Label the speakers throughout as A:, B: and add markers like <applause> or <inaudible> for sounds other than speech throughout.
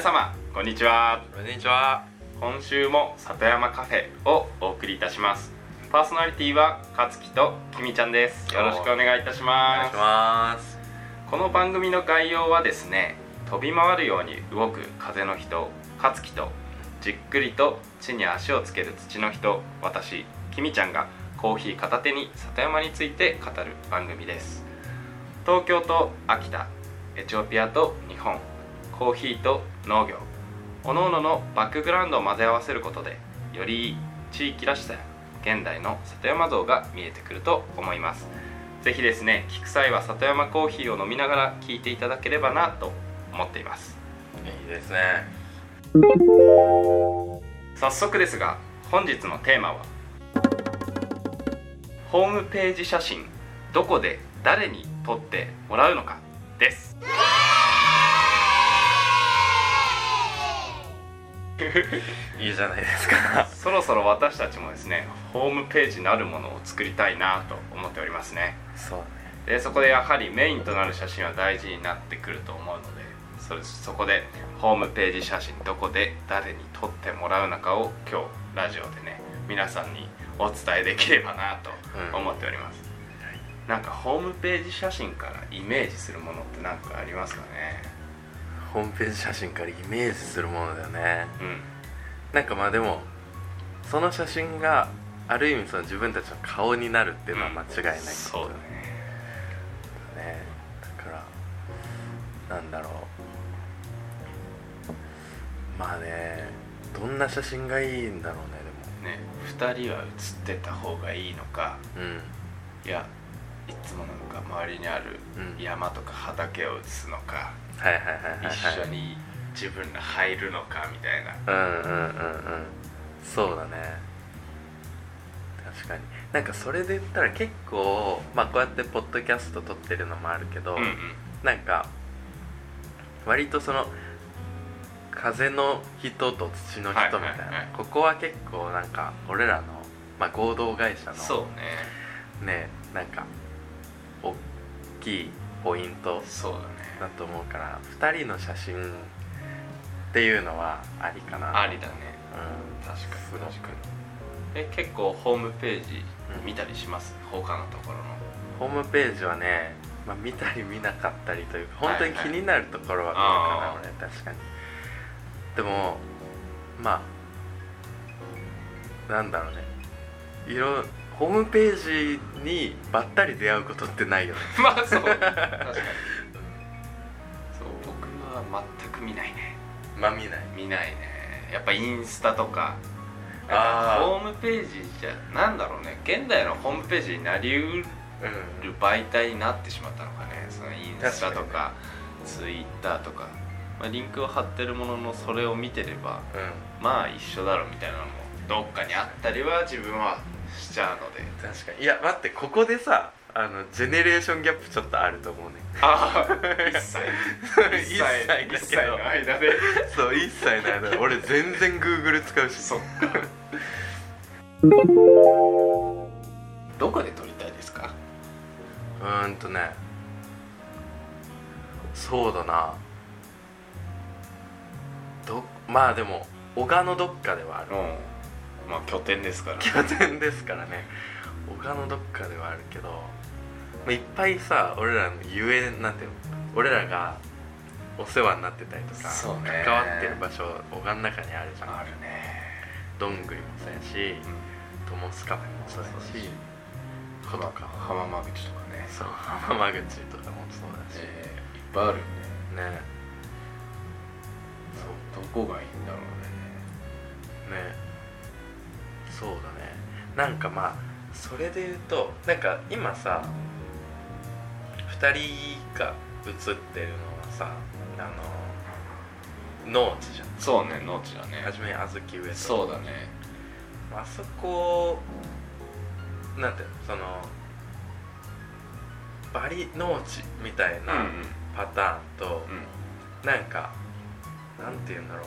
A: 皆様こんにちは。
B: こんにちは。
A: 今週も里山カフェをお送りいたします。パーソナリティは勝樹ときみちゃんです。よろしくお願いいたし
B: お願いし
A: ます。この番組の概要はですね飛び回るように動く風の人勝樹とじっくりと地に足をつける土の人私きみちゃんがコーヒー片手に里山について語る番組です。東京と秋田エチオピアと日本コーヒーと農業。各々のバックグラウンドを混ぜ合わせることでより地域らしさや現代の里山像が見えてくると思います。ぜひですね聞く際は里山コーヒーを飲みながら聞いていただければなと思っています。
B: いいですね。
A: 早速ですが本日のテーマはホームページ写真どこで誰に撮ってもらうのかです <laughs>
B: いいじゃないですか。
A: そろそろ私たちもですねホームページなるものを作りたいなと思っておりますね。
B: そうね。
A: でそこでやはりメインとなる写真は大事になってくると思うのでそれそこでホームページ写真どこで誰に撮ってもらうのかを今日ラジオでね皆さんにお伝えできればなと思っております、なんかホームページ写真からイメージするものって何かありますかね？
B: ホームページ写真からイメージするものだよね。
A: うん。
B: なんかまあでもその写真がある意味その自分たちの顔になるっていうのは間違いないこと
A: そうだね。
B: ねだからなんだろう。まあねどんな写真がいいんだろうね
A: ね2人は写ってた方がいいのか。
B: でも
A: いやいつもなんか周りにある
B: うん。
A: 山とか畑を写すのか、
B: うんはいはいはい
A: 一緒に自分が入るのかみたいな。
B: うんうんうんうん。そうだね。確かに。なんかそれで言ったら結構まあこうやってポッドキャスト撮ってるのもあるけど、
A: うんうん。
B: なんか割とその風の人と土の人みたいな、
A: はいはいはい。
B: ここは結構なんか俺らの、まあ、合同会社の
A: そうね。
B: ねなんか大きいポイント。
A: そうだね
B: だと思うから2人の写真っていうのはありかな。
A: ありだね。
B: うん。
A: 確かに。確かにえ結構ホームページ見たりします、他のところの。
B: ホームページはね、まあ、見たり見なかったりというか
A: はい
B: 本当に気になるところは見るかな、
A: あー。
B: 俺確かに。でもまあなんだろうね。いろホームページにばったり出会うことってないよね。<laughs>
A: まあそう。確かには全く見ないね。
B: まあ見ない。
A: 見ないね。やっぱインスタとか。
B: あー。
A: ホームページじゃなんだろうね。現代のホームページになりうる
B: うん。
A: 媒体になってしまったのかね。そのインスタと
B: 確
A: かツイッターとか、まあ、リンクを貼ってるもののそれを見てれば
B: うん。
A: まあ一緒だろみたいなのもどっかにあったりは自分はしちゃうので。
B: 確かに。いや待ってここでさあのジェネレーションギャップちょっとあると思うね。
A: ああ一歳
B: 一歳だけど。
A: 一歳の間で。
B: そう一切ないの俺全然 Google 使うし。
A: そっか。どこで撮りたいですか？
B: うーんとね。そうだな。どまあでも小川のどっかではある。
A: うん。まあ拠点ですから
B: 拠点ですからね。小川のどっかではあるけど、まあ、いっぱいさ俺らのゆえなんていうの？俺らがお世話になってたりとか関わってる場所小川の中にあるじゃん。
A: あるね。
B: どんぐりもそうやしトモスカフェもそうやしことか。
A: 浜間口とかね。
B: そう浜口とかもそうだし、
A: えーいっぱいあるよね。
B: ね
A: そうどこがいいんだろうね。
B: ねそうだね。なんかまあそれで言うとなんか今さ2人が写ってるのはさあの農地じゃん。
A: そうね農地だね。
B: 初めに小豆植えと
A: そうだね。
B: あそこなんていうの？そのバリ農地みたいなパターンと、
A: うん。
B: なんかなんて言うんだろう。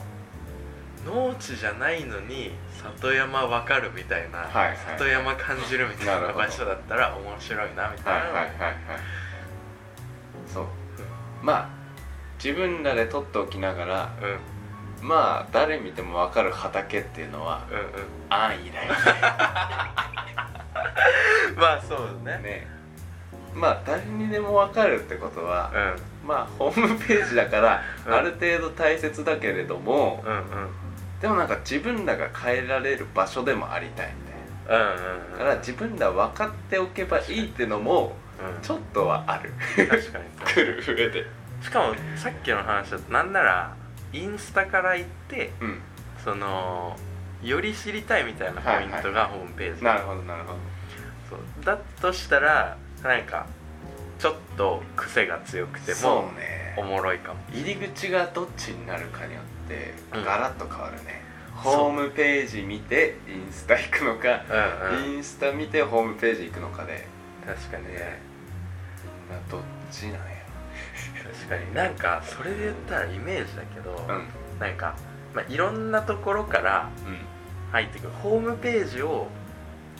B: 農地じゃないのに里山わかるみたいな、
A: はいはい。
B: 里山感じるみたい
A: な
B: 場所だったら面白いなみたいな、
A: はいはいはいはいそう。まあ自分らで撮っておきながら
B: うん。
A: まあ誰見ても分かる畑っていうのは
B: うんうん。
A: 安易だよ <laughs>
B: まあそうだね。
A: ね。ねまあ誰にでも分かるってことは
B: うん。
A: まあホームページだから
B: うん。
A: ある程度大切だけれども
B: うんうん。
A: でもなんか自分らが変えられる場所でもありたいんだよ
B: うんうん。
A: だから自分ら分かっておけばいいってのも
B: うん。
A: ちょっとはある。
B: 確かに。
A: 来る上で。
B: しかもさっきの話だとなんならインスタから行って
A: うん。
B: そのより知りたいみたいなポイントがホームページ、
A: なるほどなるほど。
B: そう。だとしたらなんかちょっと癖が強くて
A: そ
B: もおもろいかも。
A: 入り口がどっちになるかによって
B: うん。
A: ガラッと変わるね、
B: そう。
A: ホームページ見てインスタ行くのか、
B: うんうん。
A: インスタ見てホームページ行くのかで。
B: 確かにね
A: ちなんや。
B: 確かになんかそれで言ったらイメージだけど、
A: ろうん。
B: なんか、まあ、いろんなところから
A: うん。
B: 入ってくる。ホームページを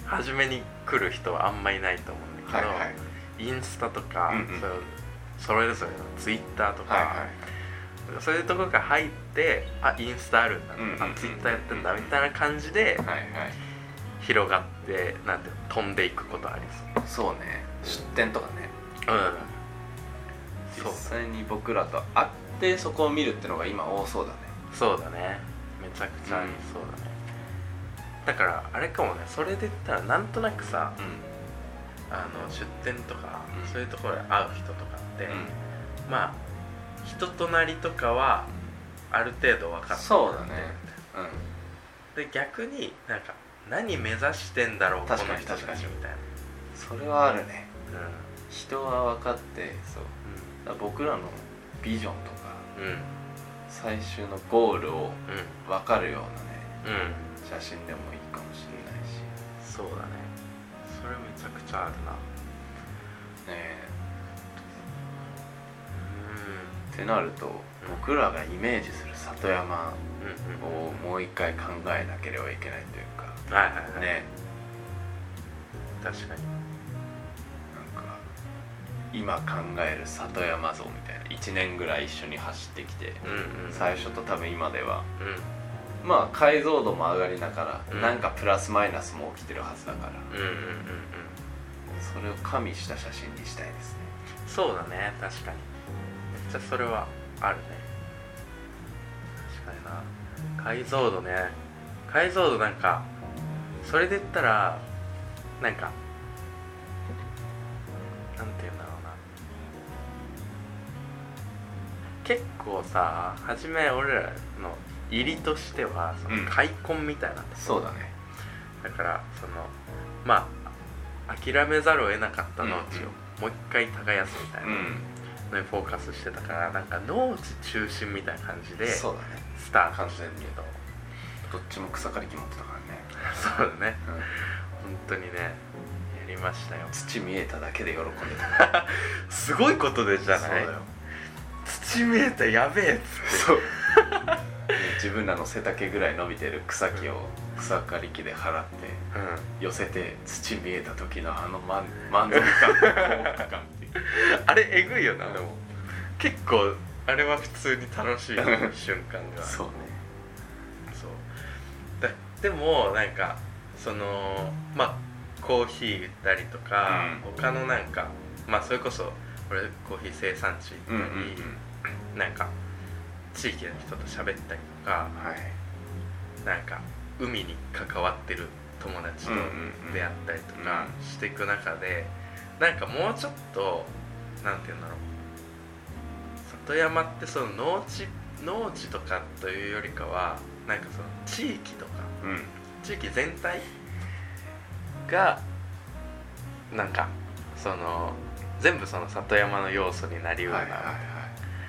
B: 初めに来る人はあんまいないと思うんだけど、
A: はいはい。
B: インスタとか、
A: うんうん。
B: そうそれぞれのツイッターとか、
A: はいはい。
B: そういうところから入ってあインスタあるんだ、
A: うんうんうん
B: あツイッターやってんだみたいな感じで
A: はいはい。
B: 広がってなんて飛んでいくことあり
A: そう。ね。出店とかね。
B: そううん。そう
A: 実際に僕らと会ってそこを見るってのが今多そうだね。
B: そうだね。めちゃくちゃありそうだね、だからあれかもねそれで言ったらなんとなくさ
A: う
B: あの出店とか、
A: うん。
B: そういうところで会う人とかって、
A: ん、うん。
B: まあ人となりとかはある程度分かってる。
A: そうだね。うん。
B: で逆になんか何目指してんだろう
A: 確かに
B: この人たちみたいな。
A: それはあるね。
B: う
A: 人は分かってそう。だから僕らのビジョンとか
B: んうん。
A: 最終のゴールを
B: うん。
A: 分かるようなね
B: うん。
A: 写真でもいいかもしれないし。
B: そうだね。それめちゃくちゃあるな。
A: ね
B: う
A: ってなると僕らがイメージする里山をもう一回考えなければいけないというか。
B: うんはいはいはい。
A: ね
B: 確かに
A: 今考える里山像みたいな1年ぐらい一緒に走ってきて
B: うんうん。
A: 最初と多分今では。
B: うん。
A: まあ解像度も上がりながら、
B: うん。
A: なんかプラスマイナスも起きてるはずだから。
B: うんうんうんうん。
A: それを加味した写真にしたいですね。
B: そうだね確かに。めっちゃそれはあるね。確かにな。解像度ね。解像度なんかそれで言ったらなんか結構さ初め俺らの入りとしてはその
A: うん。
B: 開墾みたいなとこ
A: そうだね。
B: だからそのまあ諦めざるを得なかった農地をもう一回耕すみたいな。
A: うん。
B: のにフォーカスしてたからなんか農地中心みたいな感じでス
A: そうだね。
B: タート。してるけど
A: どっちも草刈り機持ってたからね、<laughs>
B: そうだね。
A: うん。
B: 本当にねやりましたよ。
A: 土見えただけで喜んでた。<laughs>
B: すごいことでじゃない？
A: そうだよ
B: 土見えたやべえ。っつって
A: そう。自分らの背丈ぐらい伸びてる草木を草刈り機で払って
B: うん。
A: 寄せて土見えた時のあの満 <laughs> 満足感幸福感
B: あれえぐいよなでも。結構あれは普通に楽しい瞬間が。
A: そうね。
B: そう。だでもなんかそのまあコーヒー売ったりとか、
A: うん。
B: 他のなんかまあそれこそ俺コーヒー生産地行った
A: うんうんうん。
B: り、なんか地域の人と喋ったりとか
A: はい。
B: なんか海に関わってる友達と出会ったりとか
A: うん。
B: していく中で、なんかもうちょっとなんて言うんだろう。里山ってその農地農地とかというよりかはなんかその地域とか
A: うん。
B: 地域全体がなんかその全部その里山の要素になりうるな、
A: はいはいはい。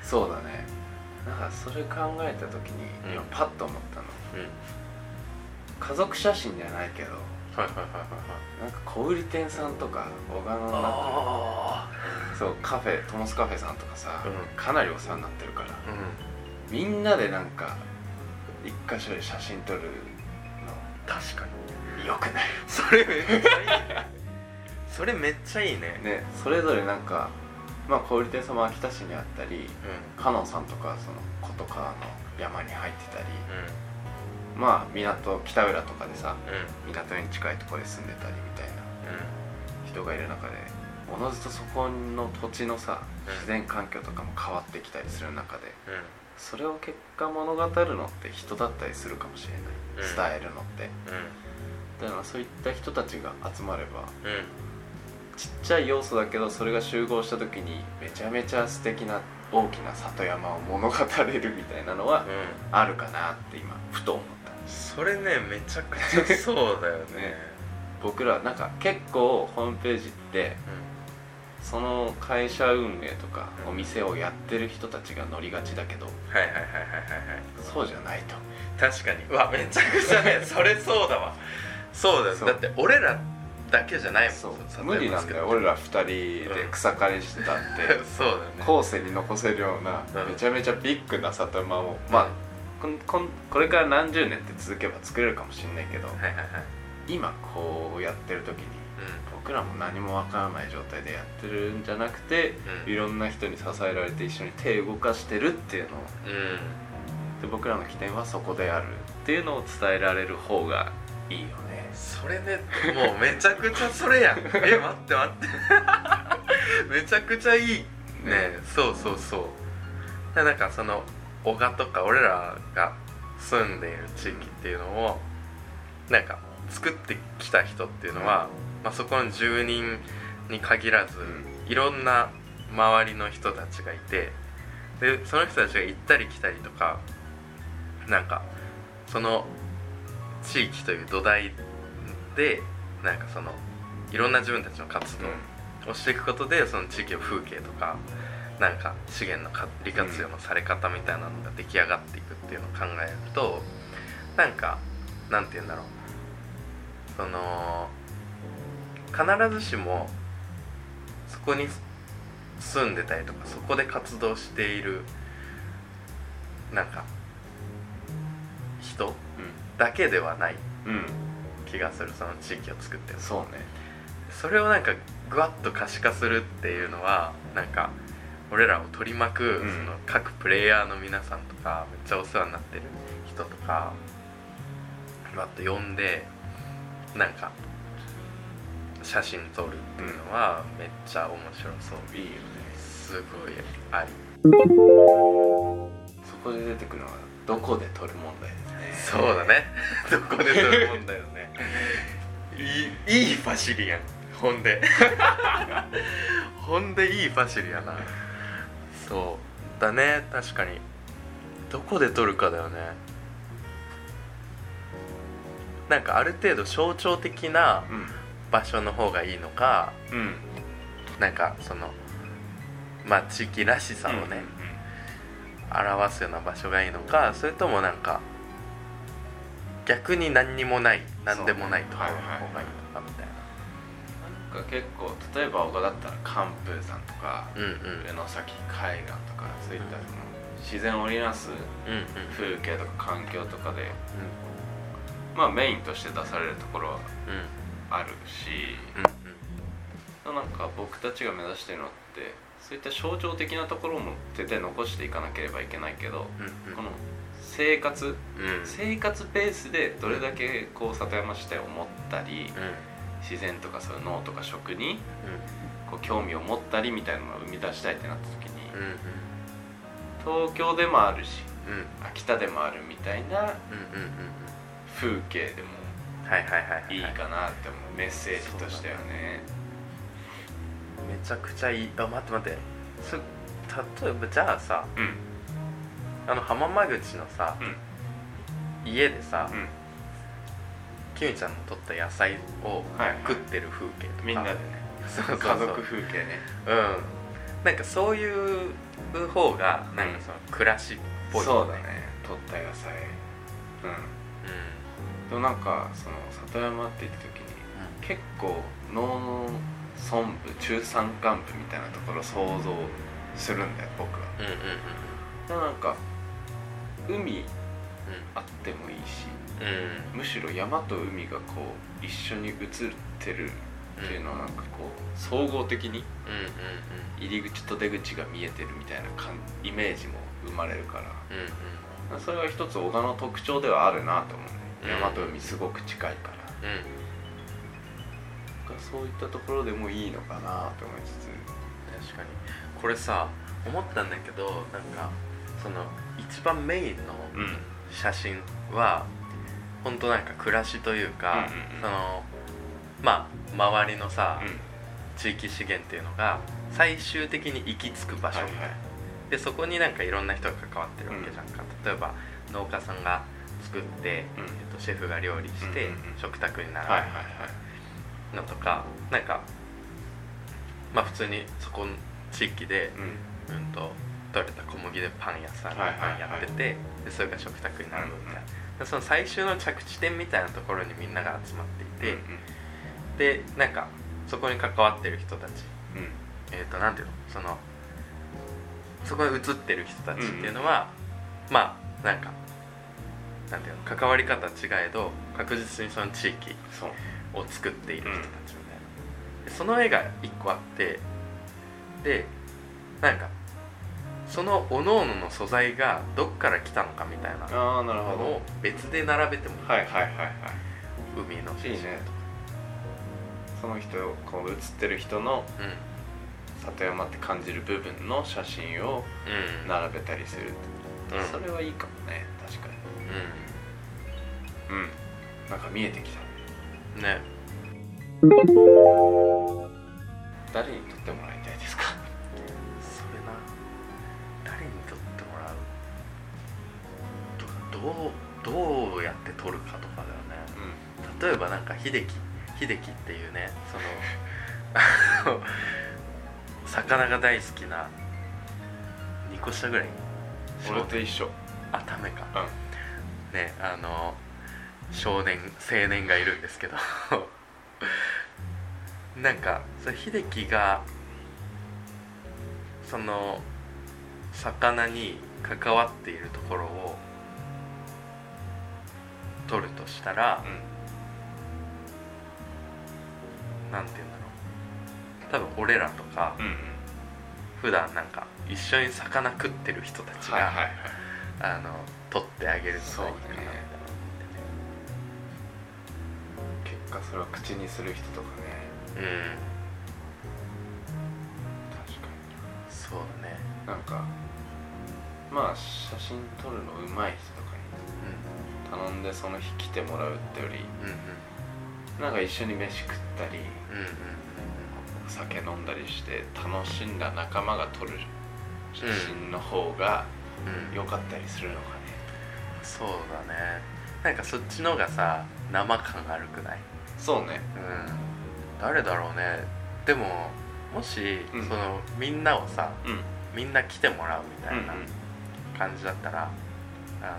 A: そうだね。なんかそれ考えた時に
B: うん。
A: 今パッと思ったの。
B: うん。
A: 家族写真じゃないけど
B: はいはいはいはい
A: なんか小売店さんとか小川の中
B: あ
A: そうカフェトモスカフェさんとかさ、
B: うん。
A: かなりお世話になってるから
B: あうん。
A: みんなでなんか一箇所で写真撮る
B: 確かに。
A: のよくない？
B: それめっちゃいい。ねそれめっちゃいいね。
A: ねそれぞれなんかまあ小売店さんも秋田市にあったり
B: うん。
A: 香野さんとかその琴川の山に入ってたり
B: う
A: まあ港北浦とかでさ
B: んうん。
A: 港に近いところで住んでたりみたいな
B: う
A: 人がいる中でおのずとそこの土地のさ
B: うん。
A: 自然環境とかも変わってきたりする中で
B: ん。
A: それを結果物語るのって人だったりするかもしれない。
B: うん。
A: 伝えるのって。
B: うん。
A: だからそういった人たちが集まれば
B: うん
A: ちっちゃい要素だけどそれが集合した時にめちゃめちゃ素敵な大きな里山を物語れるみたいなのは
B: うん。
A: あるかなって今ふと思った。
B: それねめちゃくちゃそうだよね。<laughs>
A: ね。僕らなんか結構ホームページってその会社運営とか
B: うん。
A: お店をやってる人たちが乗りがちだけど
B: はいはいはいはいはいはい。
A: そうじゃないと。
B: 確かに。うわめちゃくちゃねそれそうだわ。そうだよ。
A: そう。
B: だって俺らだけじゃないもん
A: 無理なんだよ俺ら2人で草刈りしてたって。<laughs>
B: そうだよね。
A: 後世に残せるような
B: うん。
A: めちゃめちゃビッグな里山をまあこんこんこれから何十年って続けば作れるかもしれないけど
B: はいはいはい。
A: 今こうやってる時に僕らも何もわからない状態でやってるんじゃなくて
B: うん。
A: いろんな人に支えられて一緒に手を動かしてるっていうのを。
B: うん。うん
A: で僕らの起点はそこであるっていうのを伝えられる方がいいよね。
B: それねもうめちゃくちゃそれやん。<laughs> え待って待って。<laughs> めちゃくちゃいいね。そうそうそう。でなんかその小賀とか俺らが住んでいる地域っていうのをなんか作ってきた人っていうのは、まあ、そこの住人に限らず、いろんな周りの人たちがいてでその人たちが行ったり来たりとかなんかその地域という土台でなんかそのいろんな自分たちの活動をしていくことでその地域の風景とかなんか資源のか利活用のされ方みたいなのが出来上がっていくっていうのを考えるとなんかなんて言うんだろう。その必ずしもそこに住んでたりとかそこで活動しているなんか人だけではない気がするその地域を作ってる
A: そうね。
B: それをなんかぐわっと可視化するっていうのはなんか俺らを取り巻く、
A: うん。
B: その各プレイヤーの皆さんとかめっちゃお世話になってる人とかわっと呼んでなんか写真撮るっていうのはめっちゃ面白そう。
A: いいよね。
B: すごいあり。
A: そこで出てくるのはどこで撮る問題ですね
B: そうだね。どこで撮るもんだよね。いいいいファシリやんほんで。ほんでいいファシリやな。そうだね。確かに。どこで撮るかだよね。なんかある程度象徴的な場所の方がいいのか
A: うん。うん
B: なんかそのまあ地域らしさをね、表すような場所がいいのかそれともなんか逆に何にもない何でもないところの方がいい。のかみたい
A: な。んか結構例えば小川だったら寒風山とか
B: なうんうん。
A: 上野崎海岸とかそういったその自然を織りなす
B: うんうん。
A: 風景とか環境とかでまあメインとして出されるところは
B: うん。
A: あるし
B: うん
A: なんか僕たちが目指してるのってそういった象徴的なところも絶対残していかなければいけないけど
B: うんうん。
A: この生活
B: うん。
A: 生活ベースでどれだけこう里山自体を持ったり
B: うん。
A: 自然とかそういう脳とか食に
B: う
A: こう興味を持ったりみたいなのを生み出したいってなった時に
B: んうん。
A: 東京でもあるし秋田でもあるみたいな風景でも
B: いい
A: かなって思う。メッセージとしてはね。
B: めちゃくちゃいい。あ待って待って。そ例えばじゃあさ
A: うん
B: あの浜間口のさ、家でさ、
A: うん。
B: キムちゃんの取った野菜を食ってる風景とか、
A: みんなでね。
B: そうそう
A: 家族風景ね。
B: うん。なんかそういう方がなんかその暮らしっぽいよ
A: そうだね。取った野菜。うん。
B: う
A: でもなんかその里山って言った時に結構農村部中山間部みたいなところを想像するんだよ僕は。
B: んうんうんうん。
A: なんか海あってもいいし
B: うん。うん
A: むしろ山と海がこう一緒に映ってるっていうのはなんかこう総合的に入り口と出口が見えてるみたいな感イメージも生まれるから。
B: うんうん。
A: それは一つ小田の特徴ではあるなと思うね。
B: うん。
A: 大和海すごく近いから。
B: うん。うん
A: そういったところでもいいのかなと思いつつ。
B: 確かに。これさ思ったんだけどなんかその一番メインの
A: うん。
B: 写真は本当なんか暮らしというか、
A: うんうんうん。
B: そのまあ周りのさ、
A: うん。
B: 地域資源っていうのが最終的に行き着く場所。みたいな、
A: はいはい。
B: でそこになんかいろんな人が関わってるわけじゃんか、例えば農家さんが作って、
A: うん。
B: えっと、シェフが料理して、
A: うんうんうん。
B: 食卓に並
A: はいはい
B: ぶのとか、なんかまあ普通にそこの地域で、
A: うん。
B: うん、と取れた小麦でパン屋さんパンやってて、でそれが食卓に並ぶみたいな、でその最終の着地点みたいなところにみんなが集まっていて、でなんかそこに関わってる人たち
A: うん。うん
B: えっ、となんていうの？そのそこに写ってる人たちっていうのは、まあなんかなんていうの？関わり方違えど確実にその地域を作っている人たちみたいな、でその絵が一個あってでなんかその各々の素材がどっから来たのかみたいな
A: ああなるほど。
B: ものを別で並べてもいい、
A: はいはいはいはい。
B: 海の写真
A: いいねその人こう写ってる人の
B: う
A: 里山って感じる部分の写真を
B: んうん。
A: 並べたりする、
B: うん。
A: それはいいかもね。確かに。うん。なんか見えてきた。
B: うんね。
A: 誰に撮ってもらい
B: うどうどうやって撮るかとかだよね。
A: う
B: 例えばなんか秀樹秀樹っていうねその <laughs> 魚が大好きな2個下ぐらい。
A: ん俺と一緒。
B: あダメか。
A: うん。
B: ねあの少年青年がいるんですけど。<laughs> なんかそれ秀樹がその魚に関わっているところを撮るとしたら、なんて言うんだろう。多分俺らとか
A: うんうん。
B: 普段なんか一緒に魚食ってる人たちが、
A: はいはいはい。
B: あの撮ってあげるといいかな
A: 結果それを口にする人とかね。
B: うん。
A: 確か
B: そうだね。
A: になんかまあ写真撮るの上手い人とかに頼んでその日来てもらうってより
B: うんうん。
A: なんか一緒に飯食ったり
B: うんうん
A: 酒飲んだりして楽しんだ仲間が撮る写真の方が
B: うん。うん
A: 良かったりするのかね。
B: そうだね。なんかそっちのがさ生感悪くない？
A: そうね。
B: うん。誰だろうね。でももし、
A: うん。
B: そのみんなをさ
A: うん。
B: みんな来てもらうみた
A: うんうん。
B: いな感じだったら、あの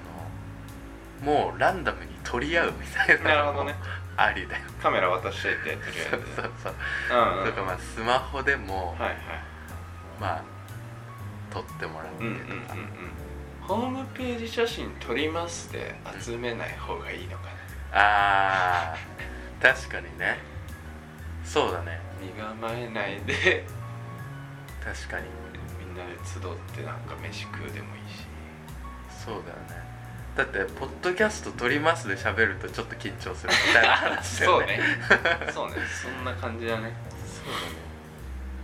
B: もうランダムに取り合うみたいな
A: なるほどね。
B: ありだよ
A: カメラ渡しといてとりあ
B: そう
A: えず
B: そうそう
A: う。んうん。
B: とかまあスマホでも、
A: はいはい。
B: まあ撮ってもらうって
A: うんうん
B: いううんのか、
A: うん。ホームページ写真撮りますで集めない方がいいのかな。
B: あー。確かにね。そうだね。
A: 身構えないで。
B: 確かに。
A: みんなで集ってなんか飯食うでもいいし。
B: そうだよねだってポッドキャスト撮りますで喋るとちょっと緊張するみたいな話だよね。
A: そうね。<laughs> そうね。そんな感じだね。
B: そう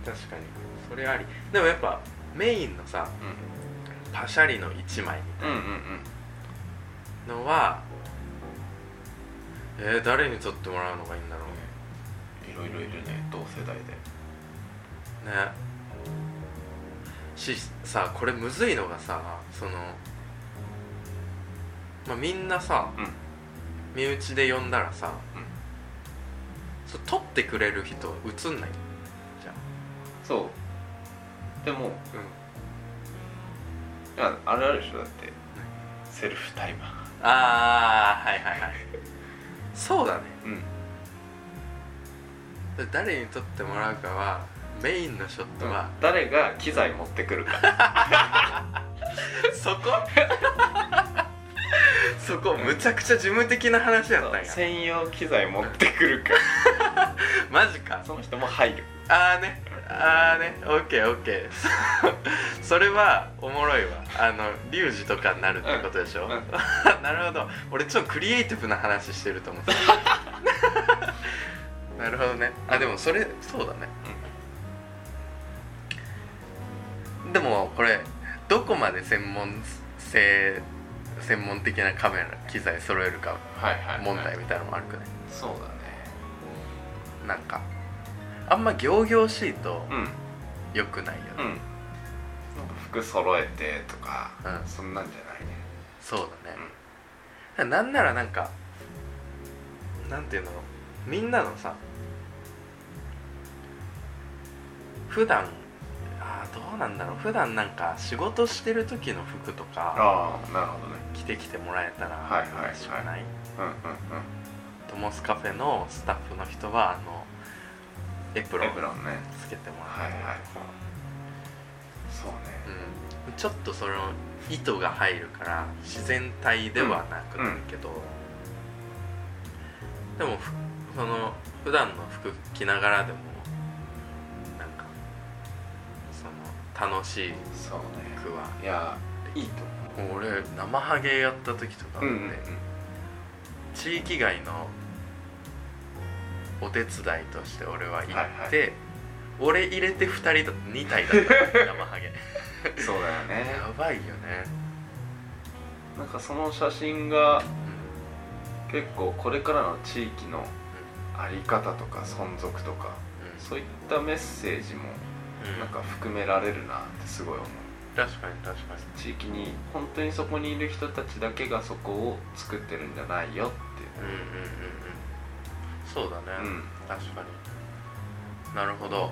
B: だね。確かに。それあり。でもやっぱメインのさ
A: う
B: パシャリの1枚みたい
A: ん。うんうんうん。
B: なのは、えー、誰に撮ってもらうのがいいんだろう
A: いろいろいるね。同世代で。
B: ね。しさこれむずいのがさそのまあみんなさ
A: うん。
B: 身内で呼んだらさ、
A: うん。
B: そう撮ってくれる人映んないじゃん
A: そう。でも
B: うん。
A: あれあるでしょだって。セルフタイマ
B: ああはいはいはい。そうだね。
A: ーうん。
B: で誰に撮ってもらうかはメインのショットは、
A: 誰が機材持ってくるか。<laughs>
B: そこ？そこむちゃくちゃ事務的な話やったんや。
A: 専用機材持ってくるか <laughs>
B: マジか。
A: その人も入る
B: ああね。ああね。オッケーオッケー。<laughs> それはおもろいわ。あのリュウジとかになるってことでしょ、
A: うん。う <laughs> ん
B: なるほど。俺ちょっとクリエイティブな話してると思ってなるほどね。あでもそれそうだね、でもこれどこまで専門性専門的なカメラ機材揃えるか問題みたいなのもあるくね、
A: そうだね。
B: なんかあんま仰々しいと
A: うん。
B: 良くないよね、
A: うん。なんか服揃えてとか、
B: うん。
A: そんなんじゃないね。
B: そうだね、なんならなんかなんていうの？みんなのさ普段あーどうなんだろう。普段なんか仕事してる時の服とか
A: ああなるほどね
B: 着てきてもらえたら
A: はいはい
B: しくない。
A: うんうん
B: トモスカフェのスタッフの人はあのエプロンつけても
A: はいはい
B: らえたりとか、
A: そうね。
B: うん、ちょっとその糸が入るから自然体ではなくなるけど、でもふその普段の服着ながらでもなんかその楽しい
A: そうね。
B: 服はい
A: やいいと
B: もう俺生ハゲやった時とかって、
A: 思ううんうんうん。
B: 地域外のお手伝いとして俺は行って、
A: はいは
B: 俺入れて2人だ2体だった <laughs> 生ハゲ。
A: そうだよね。
B: やばいよね、
A: なんかその写真が
B: う
A: 結構これからの地域のあり方とか存続とか
B: んうん。
A: そういったメッセージも
B: うん
A: なんか含められるなってすごい思う
B: 確かに確かに。
A: 地域に本当にそこにいる人たちだけがそこを作ってるんじゃないよって
B: うんうんうんうん。そうだね、
A: うん。
B: 確かに。なるほど。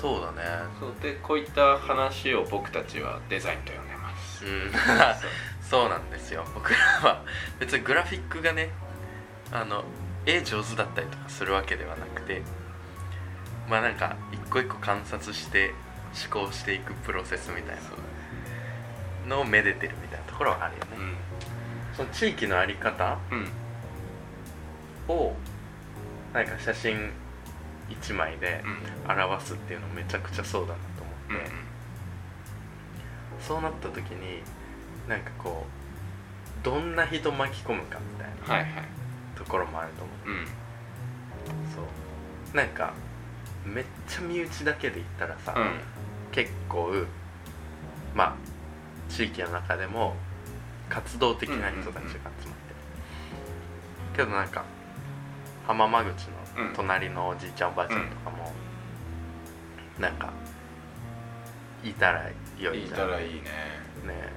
B: そうだね。
A: そう。でこういった話を僕たちはデザインと呼んでます。
B: うん。<laughs> そうなんですよ。僕らは。別にグラフィックがねあの絵上手だったりとかするわけではなくてまあなんか一個一個観察して思考していくプロセスみたいなのをめでてるみたいなところはあるよね、
A: うん。
B: その地域のあり方
A: うん。
B: をなんか写真1枚で
A: うん。
B: 表すっていうのめちゃくちゃそうだなと思って、そうなった時になんかこうどんな人巻き込むかみたいな
A: はいはい。
B: ところもあると思う。
A: うん。
B: そう。なんかめっちゃ身内だけで言ったらさ、
A: うん
B: 結構まあ地域の中でも活動的な人たちが集まって。る、けどなんか浜間口の隣のおじいちゃんおばあちゃんとかも、なんかいたら良い
A: い
B: じゃん
A: たらいいね
B: ね。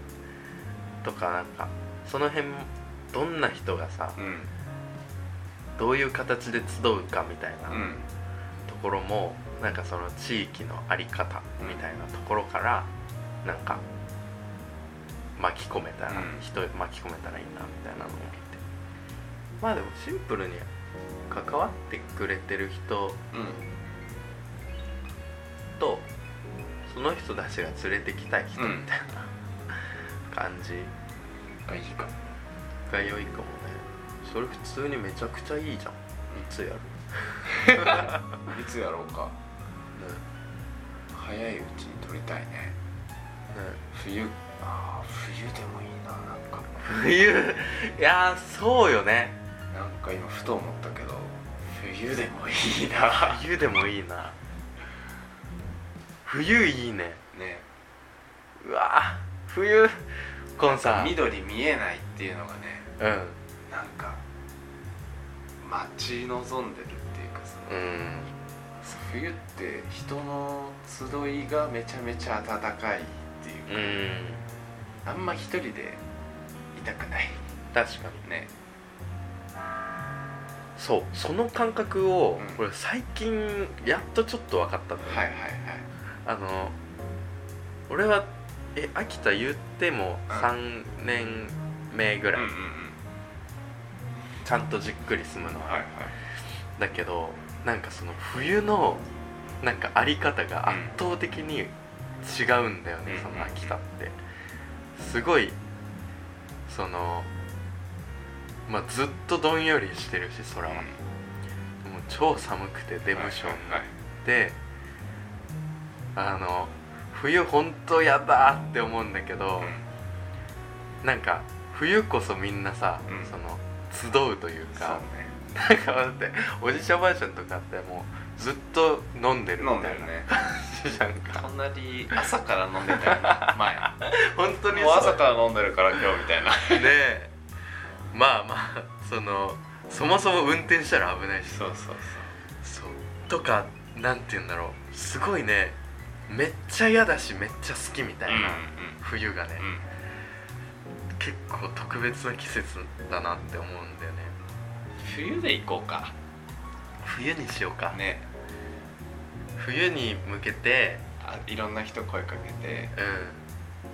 B: とかなんかその辺どんな人がさ
A: うん。
B: どういう形で集うかみたいな
A: うん。
B: ところもなんかその地域の在り方みたいなところからなんか巻き込めたら、
A: うん。
B: 人巻き込めたらいいなみたいなのを見て。まあでもシンプルに関わってくれてる人
A: うん。
B: とその人たちが連れてきたい人み
A: うん
B: たいな感じ。
A: あいいか
B: が良いかもね。それ普通にめちゃくちゃいいじゃん。いつやる、<laughs>
A: いつやろうか早いうちに撮りたいね。
B: ね。
A: 冬。ああ冬でもいいななんか。
B: 冬。いやーそうよね。
A: なんか今ふと思ったけど冬でもいいな。
B: 冬でもいいな。冬いいね。
A: ね。
B: うわ冬。このさ
A: 緑見えないっていうのがね
B: うん。
A: なんか待ち望んでるっていうかさ。
B: うん
A: 冬って人の集いがめちゃめちゃ暖かいっていう
B: う
A: か、
B: ん。
A: あんま一人でいたくない。
B: 確かに。
A: ね。
B: そうその感覚を、
A: うん。
B: これ最近やっとちょっと分かったんだよね
A: はいはい。
B: あの俺はえ秋田言っても
A: うん。
B: 3年目ぐらい、
A: はい。うんうんうん。
B: ちゃんとじっくり住むのは、
A: はいはい。
B: だけどなんかその冬のなんかあり方が圧倒的に違うんだよね、
A: うん。
B: その秋田って。すごいそのまあずっとどんよりしてるし空は、でも超寒くて出無症になっ
A: はい
B: て、あの冬ほんとやだって思うんだけど、なんか冬こそみんなさ、
A: うん。
B: その集うというか
A: ね
B: なんかだっておじいちゃんおばあちゃんとかってもうずっと飲んでるみたいな
A: 飲んでるね。
B: 感じじゃんか
A: 隣朝から飲んでたよね前。<laughs>
B: 本当に
A: もう朝
B: ら
A: から飲んでるから今日みたいな。
B: ねまあまあそのそもそも運転したら危ないし。
A: そうそう
B: そう。とかなんて言うんだろう。すごいね。めっちゃ嫌だしめっちゃ好きみたいな、冬がね、
A: うん。うん。
B: 結構特別な季節だなって思うんだよね
A: 冬で行こうか。
B: 冬にしようか、
A: ね。
B: 冬に向けて
A: あいろんな人声かけて。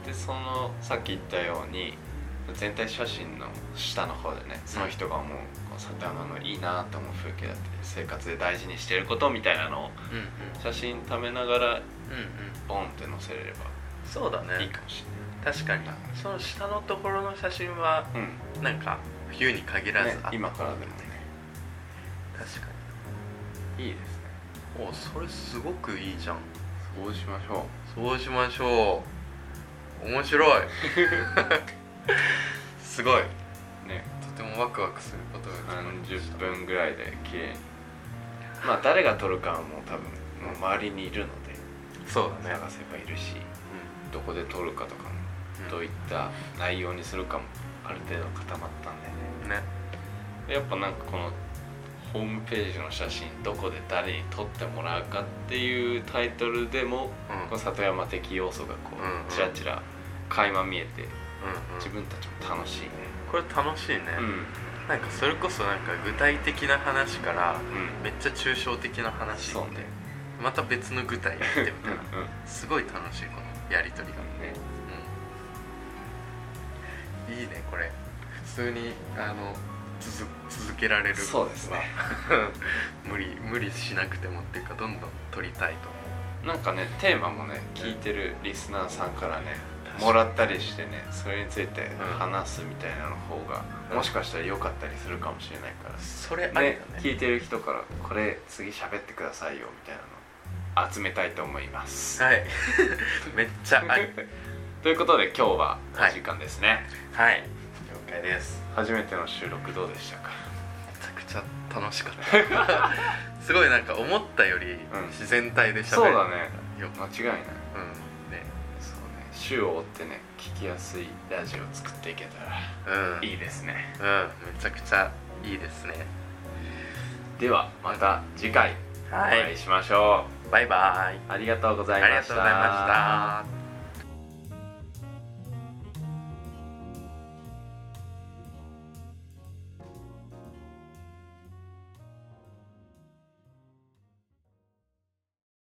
B: う
A: でそのさっき言ったように全体写真の下の方でねその人が思うこの里山のいいなと思う風景だったり生活で大事にしてることみたいなのを
B: んうん。
A: 写真貯めながら
B: うんうん。
A: ボンって載せれれ
B: そうだね。
A: ばいいかもし
B: 確かに。その下のところの写真は
A: れない、うん。
B: なんか冬に限らず
A: ね
B: あった。
A: 今からでもね
B: 確か
A: いいですね。
B: におそれすごくいいじゃん。
A: そうしましょ
B: そうしましょう。面白い。<laughs> すごい。う
A: ね
B: とてもワクワクすることが決まりまし
A: 30
B: た
A: 分ぐらいで綺麗にまあ誰が撮るかはもう多分もう周りにいるので
B: そうだね。
A: 探せばいるしどこで撮るかとかも
B: うん。
A: どういった内容にするかもある程度固まったんでね。
B: ね。
A: やっぱなんかこのホームページの写真どこで誰に撮ってもらうかっていうタイトルでも、
B: うん。
A: この里山的要素がこ
B: うんうん。
A: うちらちら垣間見えて
B: うんうん。
A: 自分たちも楽しいね。
B: これ楽しいね、
A: うん。
B: なんかそれこそなんか具体的な話から
A: うん。
B: めっちゃ抽象的な話
A: そうね。
B: また別の具体やってみ
A: うん
B: たらすごい楽しいこのやり取りが、
A: うんね。
B: うん、いいねこれ。普通にあの続続けられる
A: そうですね。<laughs>
B: 無理無理しなくてもっていうかどんどん撮りたいと
A: なんかねテーマもね聞いてるリスナーさんからねもらったりしてねそれについて
B: うん。
A: 話すみたいなの方が、
B: うん。
A: もしかしたら良かったりするかもしれないから、
B: それあね。
A: ね聞いてる人からこれ次喋ってくださいよみたいなの集めたいと思います。
B: はい。<laughs> めっちゃあり <laughs>
A: ということで今日はお
B: はい。
A: 時間ですね、
B: はい。了解です。
A: 初めての収録どうでしたか？
B: めちゃくちゃ楽しかった。<laughs> すごいなんか思ったより
A: うん。
B: 自然体で喋る、
A: そうだね。
B: よ。
A: 間違いない。
B: うん。ね。
A: そうね。週を追ってね聞きやすいラジオを作っていけたら
B: うん。
A: いいですね。
B: うん。めちゃくちゃいいですね。
A: ではまた次回お
B: は
A: 会いしましょう、
B: バイバイ。
A: ありがとうございました。
B: ありがとうございました